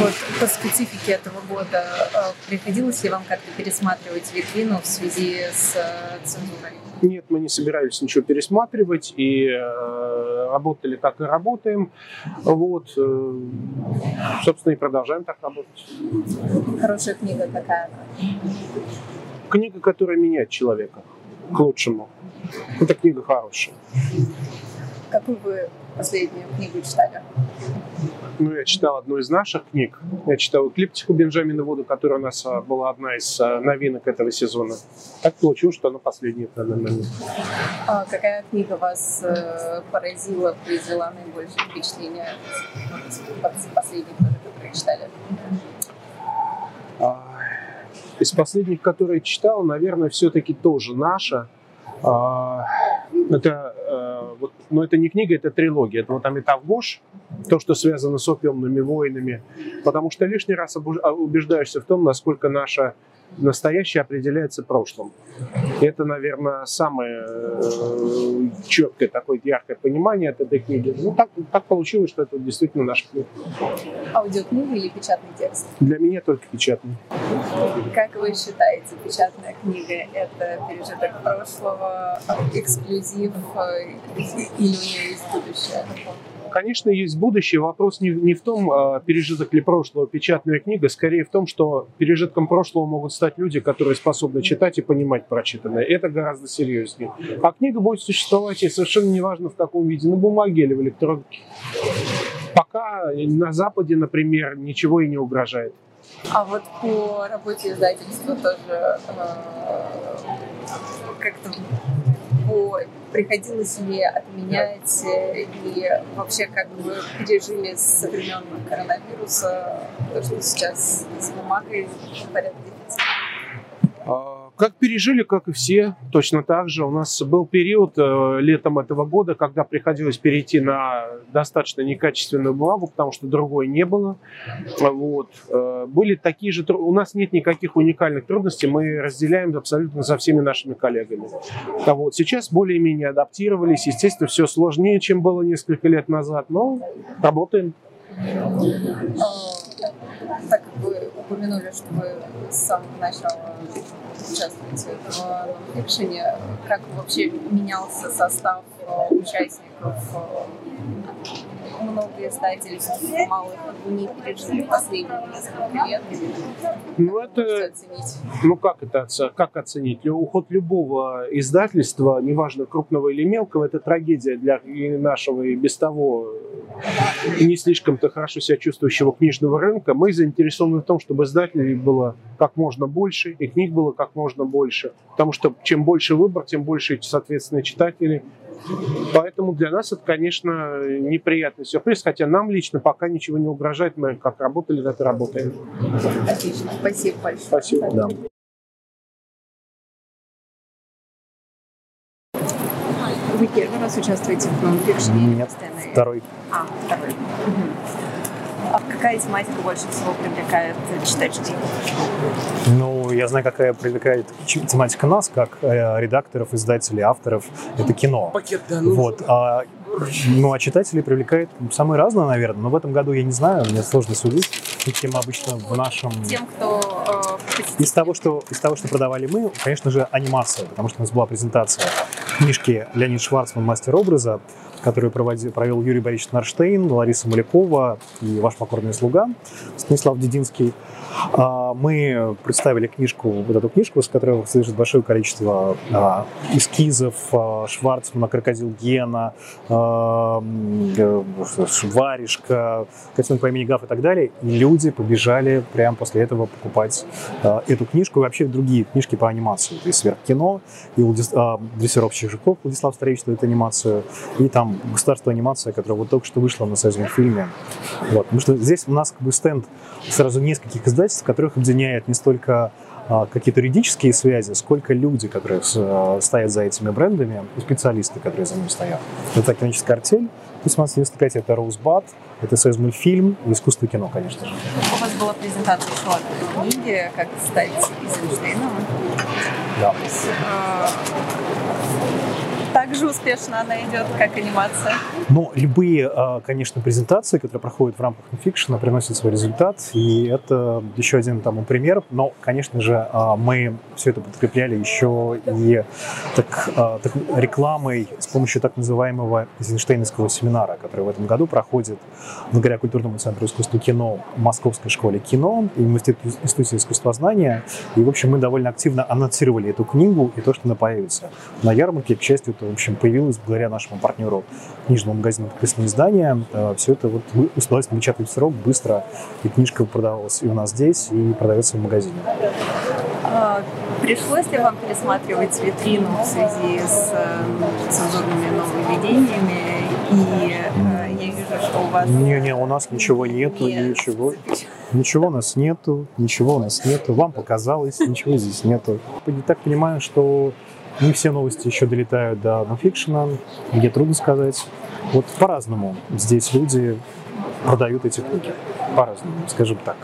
Вот по специфике этого года э, приходилось ли вам как-то пересматривать витрину в связи с э, цензурой? Нет, мы не собирались ничего пересматривать и э, работали так и работаем. Вот, э, собственно, и продолжаем так работать. Хорошая книга какая Книга, которая меняет человека к лучшему. Это книга хорошая. Какую вы последнюю книгу читали? Ну, я читал одну из наших книг. Я читал «Эклиптику» Бенджамина Вуда, которая у нас а, была одна из а, новинок этого сезона. Так получилось, что она последняя в данный момент. А какая книга вас э, поразила, произвела наибольшее впечатление из последних, которые читали? А, Из последних, которые читал, наверное, все-таки тоже наша. Это, э, вот, но это не книга, это трилогия. Это вот Амитав Гош, то, что связано с опиумными войнами. Потому что лишний раз а, убеждаешься в том, насколько наше настоящее определяется прошлым. И это, наверное, самое э, четкое такое яркое понимание от этой книги. Ну, так, так получилось, что это действительно наша книга. Аудиокнига или печатный текст? Для меня только печатный. Как вы считаете, печатная книга — это пережиток прошлого, эксклюзив э, или есть будущее? Конечно, есть будущее. Вопрос не, не в том, а, пережиток ли прошлого печатная книга, скорее в том, что пережитком прошлого могут стать люди, которые способны читать и понимать прочитанное. Это гораздо серьезнее. А книга будет существовать, и совершенно неважно в каком виде, на бумаге или в электронке. Пока на Западе, например, ничего и не угрожает. А вот по работе издательства тоже э, как-то приходилось ли отменять э, и вообще как бы пережили со времен коронавируса то, что сейчас с бумагой в порядке дефицита? А, как пережили, как и все, точно так же. У нас был период э, летом этого года, когда приходилось перейти на достаточно некачественную бумагу, потому что другой не было. Вот. Э, были такие же... У нас нет никаких уникальных трудностей, мы разделяем абсолютно со всеми нашими коллегами. А вот. Сейчас более-менее адаптировались. Естественно, все сложнее, чем было несколько лет назад, но работаем. Так как вы упомянули, что вы с самого начала участвуете в нонфикшене, как вообще менялся состав участников э, много издательств малых не пережили последние несколько лет. Ну, это, ну как это как оценить? Уход любого издательства, неважно крупного или мелкого, это трагедия для нашего и без того не слишком-то хорошо себя чувствующего книжного рынка. Мы заинтересованы в том, чтобы издателей было как можно больше, и книг было как можно больше. Потому что чем больше выбор, тем больше, соответственно, читателей, Поэтому для нас это, конечно, неприятный сюрприз, хотя нам лично пока ничего не угрожает. Мы как работали, так и работаем. Отлично. Спасибо большое. Спасибо. Да. Вы первый раз участвуете в нонфикшене? Нет, второй. А, второй. Угу. А какая тематика больше всего привлекает читателей? Ну, я знаю, какая привлекает тематика нас, как э, редакторов, издателей, авторов. Это кино. Пакет, да, ну... Вот. А, ну, а читателей привлекает самые разные, наверное. Но в этом году я не знаю, мне сложно судить. Тем обычно в нашем... Тем, кто... Э, из, того, что, из того, что продавали мы, конечно же, анимация. Потому что у нас была презентация книжки Леонид Шварцман «Мастер образа», которую проводил, провел Юрий Борисович Нарштейн, Лариса Малякова и ваш покорный слуга Станислав Дединский. А, мы представили книжку, вот эту книжку, с которой содержит большое количество а, эскизов а, Шварцмана, Крокодил Гена, Шваришка, Котенок по имени Гав и так далее. И люди побежали прямо после этого покупать эту книжку и вообще другие книжки по анимации. То есть сверхкино, и дрессировщик Жуков Владислав Старевич эту анимацию, и там государство анимация, которая вот только что вышла на союзном фильме. Вот. Потому что здесь у нас как бы стенд сразу нескольких издательств, которых объединяет не столько а, какие-то юридические связи, сколько люди, которые с, стоят за этими брендами, и специалисты, которые за ними стоят. Это киновическая артель, 1895 это Роузбад, это союз мультфильм и искусство кино, конечно же. У вас была презентация одной книги «Как стать Эйзенштейном». Да. Так же успешно она идет, как анимация? Ну, любые, а, конечно, презентации, которые проходят в рамках нонфикшена, приносят свой результат, и это еще один тому пример. Но, конечно же, а, мы все это подкрепляли еще и так, а, так, рекламой с помощью так называемого Эйзенштейновского семинара, который в этом году проходит благодаря Культурному центру искусства кино Московской школе кино и Институте искусствознания. И, в общем, мы довольно активно анонсировали эту книгу и то, что она появится на ярмарке. К счастью, это, в общем, появилось благодаря нашему партнеру книжному магазину «Подписанные издания». Э, Все это вот удалось напечатать в срок быстро, и книжка продавалась и у нас здесь, и продается в магазине. А, пришлось ли вам пересматривать витрину в связи с э, цензурными нововведениями? И э, я вижу, что у вас... Не-не, у нас ничего нету, нет. ничего. Ничего у нас нету, ничего у нас нету. Вам показалось, ничего здесь нету. Я так понимаю, что не все новости еще долетают до нонфикшена, где трудно сказать. Вот по-разному здесь люди продают эти книги. По-разному, скажем так.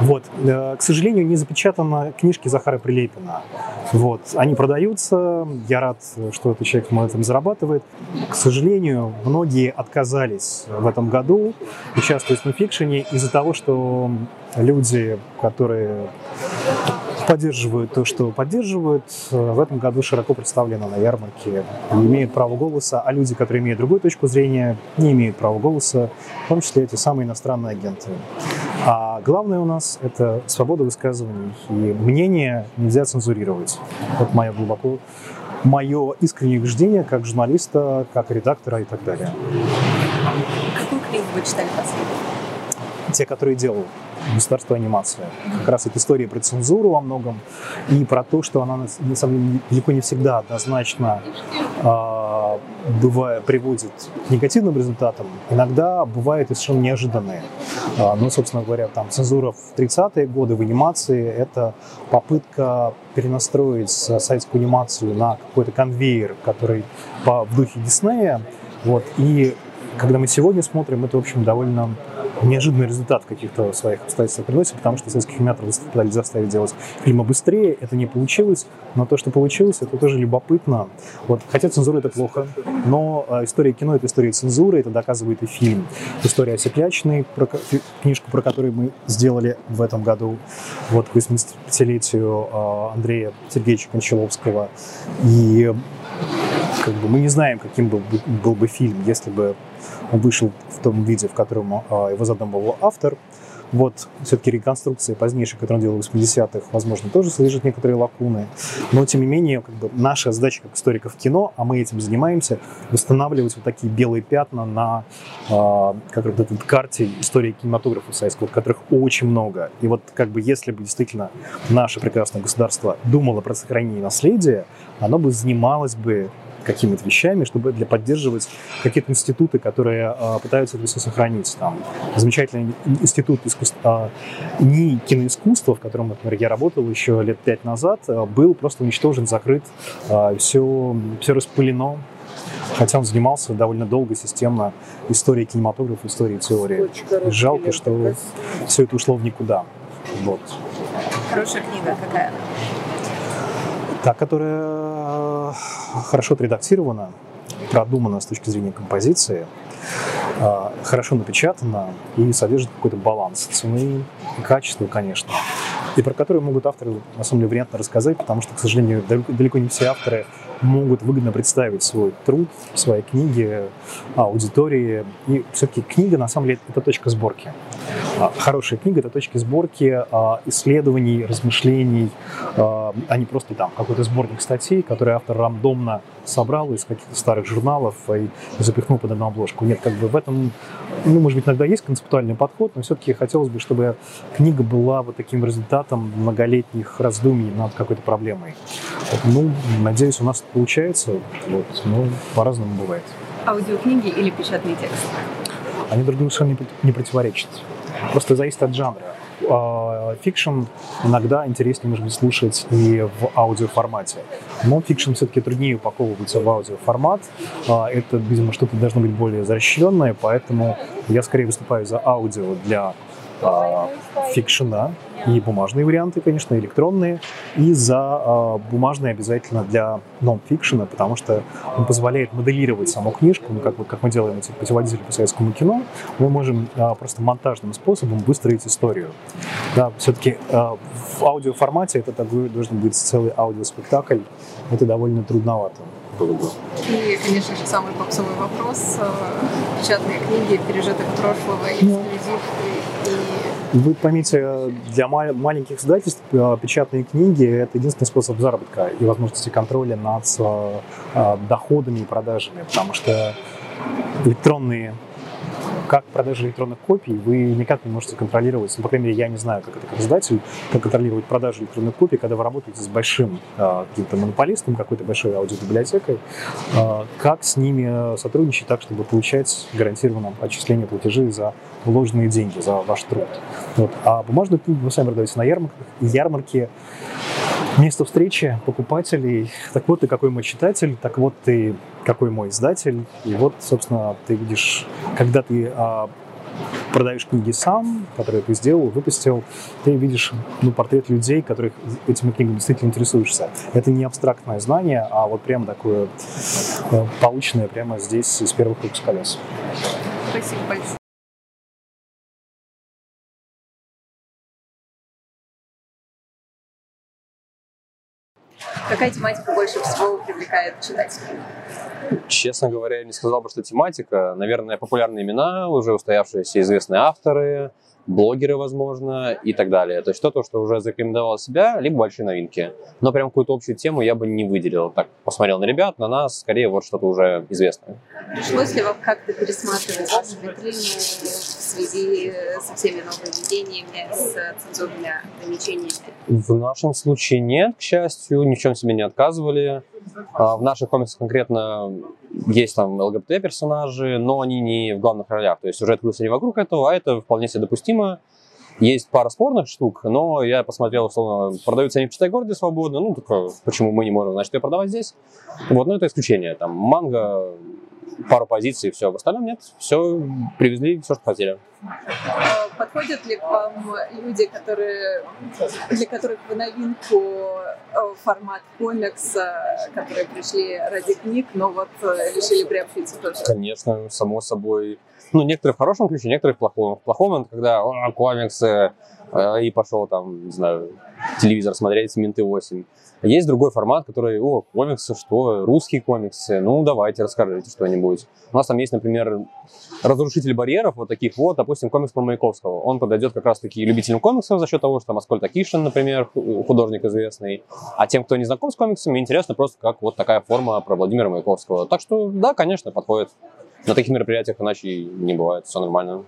Вот. Э, к сожалению, не запечатаны книжки Захара Прилепина. Вот. Они продаются. Я рад, что этот человек на этом зарабатывает. К сожалению, многие отказались в этом году участвовать в нонфикшене из-за того, что люди, которые поддерживают то, что поддерживают. В этом году широко представлено на ярмарке и имеют право голоса, а люди, которые имеют другую точку зрения, не имеют права голоса, в том числе эти самые иностранные агенты. А главное у нас – это свобода высказываний, и мнение нельзя цензурировать. Вот мое глубоко мое искреннее убеждение как журналиста, как редактора и так далее. Какую книгу вы читали последнюю? Те, которые делал государство анимация. Как раз это история про цензуру во многом и про то, что она на самом деле далеко не всегда однозначно э, бывает, приводит к негативным результатам, иногда бывают и совершенно неожиданные. А, ну, собственно говоря, там цензура в 30-е годы в анимации – это попытка перенастроить советскую анимацию на какой-то конвейер, который по, в духе Диснея. Вот, и когда мы сегодня смотрим, это, в общем, довольно неожиданный результат каких-то своих обстоятельств приносит, потому что советских аниматоров пытались заставить делать фильмы быстрее, это не получилось, но то, что получилось, это тоже любопытно. Вот, хотя цензура это плохо, но э, история кино — это история цензуры, это доказывает и фильм. История Осеклячной, про, книжку, про которую мы сделали в этом году, вот, к 80-летию э, Андрея Сергеевича Кончаловского. И как бы мы не знаем, каким был, был бы фильм, если бы он вышел в том виде, в котором а, его задумывал автор. Вот все-таки реконструкция позднейшая, которую он делал в 80-х, возможно, тоже содержит некоторые лакуны. Но, тем не менее, как бы наша задача как историков кино, а мы этим занимаемся, восстанавливать вот такие белые пятна на э, как вот этой карте истории кинематографа советского, которых очень много. И вот как бы если бы действительно наше прекрасное государство думало про сохранение наследия, оно бы занималось бы какими-то вещами, чтобы для поддерживать какие-то институты, которые э, пытаются это все сохранить. Там замечательный институт искусства, э, НИИ киноискусства, в котором, например, я работал еще лет пять назад, э, был просто уничтожен, закрыт, э, все, все распылено. Хотя он занимался довольно долго, системно историей кинематографа, историей теории. И жалко, что все это ушло в никуда. Вот. Хорошая книга какая? Та, которая э, хорошо отредактирована, продумана с точки зрения композиции, э, хорошо напечатана и содержит какой-то баланс цены и качества, конечно. И про которую могут авторы, на самом деле, вариантно рассказать, потому что, к сожалению, далеко не все авторы могут выгодно представить свой труд, свои книги аудитории. И все-таки книга, на самом деле, это точка сборки. А, хорошая книга — это точки сборки а, исследований, размышлений, а не просто там какой-то сборник статей, который автор рандомно собрал из каких-то старых журналов и запихнул под одну обложку. Нет, как бы в этом, ну, может быть, иногда есть концептуальный подход, но все-таки хотелось бы, чтобы книга была вот таким результатом многолетних раздумий над какой-то проблемой. Ну, надеюсь, у нас это получается, вот, но по-разному бывает. Аудиокниги или печатный текст? Они друг другу совершенно не противоречат. Просто зависит от жанра. А, fiction иногда интереснее, может быть, слушать и в аудиоформате. Но fiction все-таки труднее упаковывается в аудиоформат. А, это, видимо, что-то должно быть более защищенное, поэтому я скорее выступаю за аудио для а, fiction а, и бумажные варианты, конечно, электронные, и за э, бумажные обязательно для нон-фикшена, потому что он позволяет моделировать саму книжку, ну, как, как мы делаем эти путеводители по советскому кино, мы можем э, просто монтажным способом выстроить историю. Да, все-таки э, в аудиоформате это такой должен быть целый аудиоспектакль, это довольно трудновато было бы. И, конечно же, самый попсовый вопрос. Печатные книги, пережиток прошлого, эксклюзив и вы поймите, для маленьких издательств э, печатные книги – это единственный способ заработка и возможности контроля над э, доходами и продажами, потому что электронные как продажи электронных копий вы никак не можете контролировать. Ну, по крайней мере, я не знаю, как это как издатель, как контролировать продажи электронных копий, когда вы работаете с большим э, каким-то монополистом, какой-то большой аудиобиблиотекой, э, как с ними сотрудничать так, чтобы получать гарантированное отчисление платежей за вложенные деньги, за ваш труд. Вот. А бумажную книгу вы сами продаете на ярмарках, ярмарки место встречи покупателей. Так вот ты какой мой читатель, так вот ты какой мой издатель. И вот, собственно, ты видишь, когда ты а, продаешь книги сам, которые ты сделал, выпустил, ты видишь ну, портрет людей, которых этими книгами действительно интересуешься. Это не абстрактное знание, а вот прямо такое э, полученное прямо здесь из первых рук с колес. Спасибо большое. Какая тематика больше всего привлекает читателей? Честно говоря, я не сказал бы, что тематика. Наверное, популярные имена, уже устоявшиеся известные авторы, блогеры, возможно, и так далее. То есть что-то, что уже зарекомендовало себя, либо большие новинки. Но прям какую-то общую тему я бы не выделил. Так, посмотрел на ребят, на нас, скорее вот что-то уже известное. Пришлось ли вам как-то пересматривать вашу витрину в связи со всеми нововведениями, с цензурными ограничениями? В нашем случае нет, к счастью, ни в чем себе не отказывали. А в наших комиксах конкретно есть там ЛГБТ-персонажи, но они не в главных ролях. То есть сюжет крутится не вокруг этого, а это вполне себе допустимо. Есть пара спорных штук, но я посмотрел, условно, продаются они в Читай городе свободно, ну, только почему мы не можем, значит, ее продавать здесь. Вот, но это исключение. Там манго, пару позиций, все. В остальном нет, все привезли, все, что хотели. Подходят ли к вам люди, которые, для которых вы новинку э, формат комикса, которые пришли ради книг, но вот э, решили приобщиться тоже? Конечно, само собой. Ну, некоторые в хорошем ключе, некоторые в плохом. В плохом это когда «О, комиксы, э, и пошел там, не знаю, телевизор смотреть, Минты 8. Есть другой формат, который, о, комиксы, что, русские комиксы, ну, давайте, расскажите что-нибудь. У нас там есть, например, разрушитель барьеров, вот таких вот, допустим, комикс про Маяковского. Он подойдет как раз-таки любителям комиксов за счет того, что там Аскольд Акишин, например, художник известный. А тем, кто не знаком с комиксами, интересно просто, как вот такая форма про Владимира Маяковского. Так что, да, конечно, подходит. На таких мероприятиях иначе не бывает, все нормально.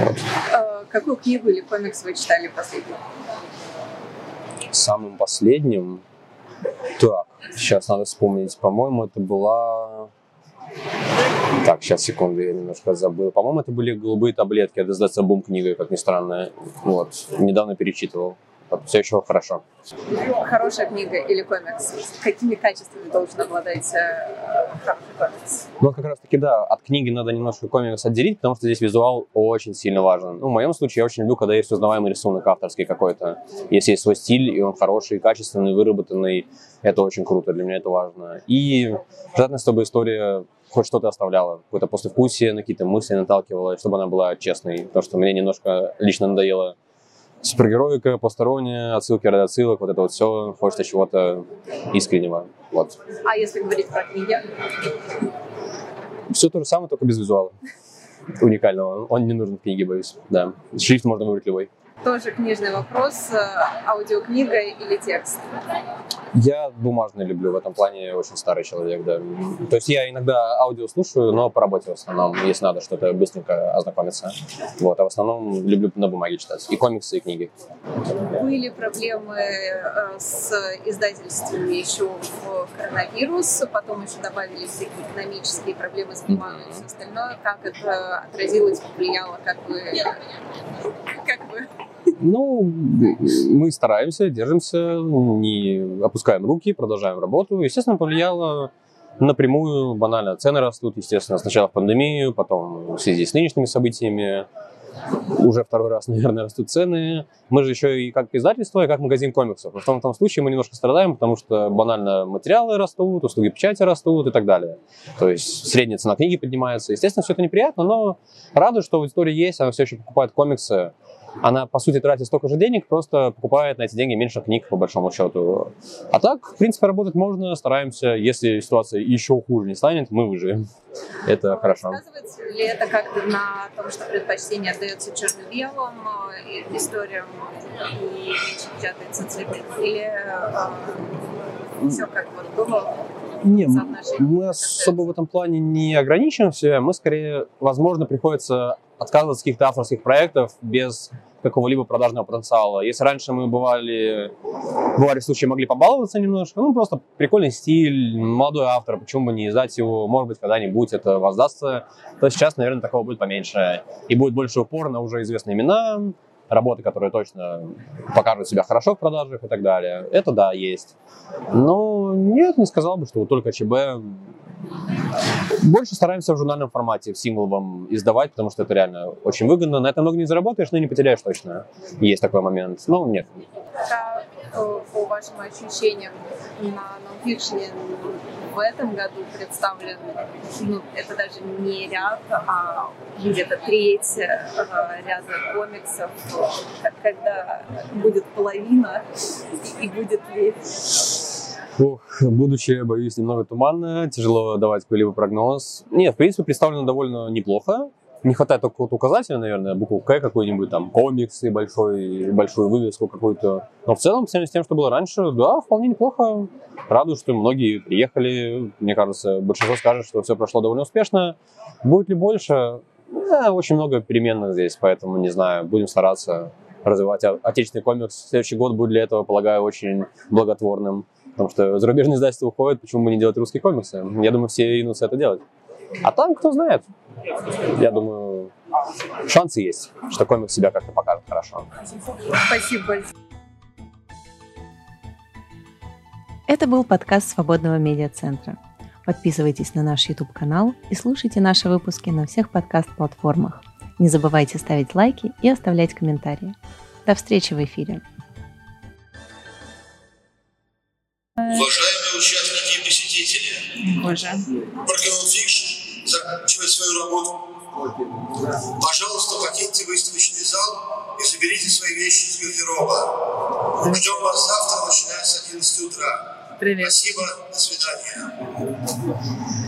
Вот. Э, Какую книгу или комикс вы читали последним? Самым последним... Так, сейчас надо вспомнить. По-моему, это была... Так, сейчас, секунду, я немножко забыл. По-моему, это были «Голубые таблетки». Это сдаться бум книга, как ни странно. Вот, недавно перечитывал. Все еще хорошо. Хорошая книга или комикс? Какими качествами должен обладать э, хороший комикс? Ну, как раз таки, да, от книги надо немножко комикс отделить, потому что здесь визуал очень сильно важен. Ну, в моем случае я очень люблю, когда есть узнаваемый рисунок авторский какой-то. Если есть свой стиль, и он хороший, качественный, выработанный, это очень круто, для меня это важно. И желательно, чтобы история хоть что-то оставляла, какое-то послевкусие, на какие-то мысли наталкивала, чтобы она была честной, потому что мне немножко лично надоело супергероика, посторонняя, отсылки ради отсылок, вот это вот все, хочется чего-то искреннего. Вот. А если говорить про книги? Все то же самое, только без визуала уникального. Он не нужен в книге, боюсь. Да. Шрифт можно выбрать любой. Тоже книжный вопрос. э, Аудиокнига или текст? Я бумажный люблю в этом плане, очень старый человек, да. То есть я иногда аудио слушаю, но по работе в основном, если надо что-то быстренько ознакомиться. Вот, а в основном люблю на бумаге читать. И комиксы, и книги. Были проблемы э, с издательствами еще в коронавирус, потом еще добавились всякие экономические проблемы с бумагой и все остальное. Как это отразилось, повлияло, как вы... Как вы Ну, мы стараемся, держимся, не опускаем руки, продолжаем работу. Естественно, повлияло напрямую, банально, цены растут, естественно, сначала в пандемию, потом в связи с нынешними событиями. Уже второй раз, наверное, растут цены. Мы же еще и как издательство, и как магазин комиксов. В том, в том случае мы немножко страдаем, потому что банально материалы растут, услуги печати растут и так далее. То есть средняя цена книги поднимается. Естественно, все это неприятно, но радует, что аудитория есть, она все еще покупает комиксы она, по сути, тратит столько же денег, просто покупает на эти деньги меньше книг, по большому счету. А так, в принципе, работать можно, стараемся. Если ситуация еще хуже не станет, мы выживем. Это хорошо. Сказывается ли это как-то на том, что предпочтение отдается черно-белым э, историям и печатается цветных? Или э, все как вот было? Не, мы особо в этом плане не ограничиваемся. Мы скорее, возможно, приходится отказываться от каких-то авторских проектов без какого-либо продажного потенциала. Если раньше мы бывали, бывали случаи, могли побаловаться немножко, ну, просто прикольный стиль, молодой автор, почему бы не издать его, может быть, когда-нибудь это воздастся, то сейчас, наверное, такого будет поменьше. И будет больше упор на уже известные имена, работы, которые точно покажут себя хорошо в продажах и так далее. Это да, есть. Но нет, не сказал бы, что только ЧБ. Больше стараемся в журнальном формате, в символовом издавать, потому что это реально очень выгодно. На этом много не заработаешь, но не потеряешь точно. Есть такой момент. Ну, нет. Пока, э, по вашим ощущениям, на нонфикшене в этом году представлен, ну, это даже не ряд, а где-то треть э, ряда комиксов, когда будет половина, и будет ли Ох, будущее, боюсь, немного туманно, тяжело давать какой-либо прогноз. Нет, в принципе, представлено довольно неплохо. Не хватает только вот указателя, наверное, букву К какой-нибудь там, комиксы, большой, большую вывеску какую-то. Но в целом, с тем, что было раньше, да, вполне неплохо. Радует, что многие приехали. Мне кажется, большинство скажет, что все прошло довольно успешно. Будет ли больше? Да, очень много переменных здесь, поэтому, не знаю, будем стараться развивать отечественный комикс. Следующий год будет для этого, полагаю, очень благотворным. Потому что зарубежные издательства уходят, почему бы не делать русские комиксы? Я думаю, все ринутся это делать. А там, кто знает, я думаю, шансы есть, что комикс себя как-то покажет хорошо. Спасибо большое. Это был подкаст Свободного медиацентра. Подписывайтесь на наш YouTube-канал и слушайте наши выпуски на всех подкаст-платформах. Не забывайте ставить лайки и оставлять комментарии. До встречи в эфире. Уважаемые участники и посетители, Боже. Fiction заканчивает свою работу. Пожалуйста, покиньте выставочный зал и заберите свои вещи из гардероба. Ждем вас завтра, начиная с 11 утра. Привет. Спасибо, до свидания.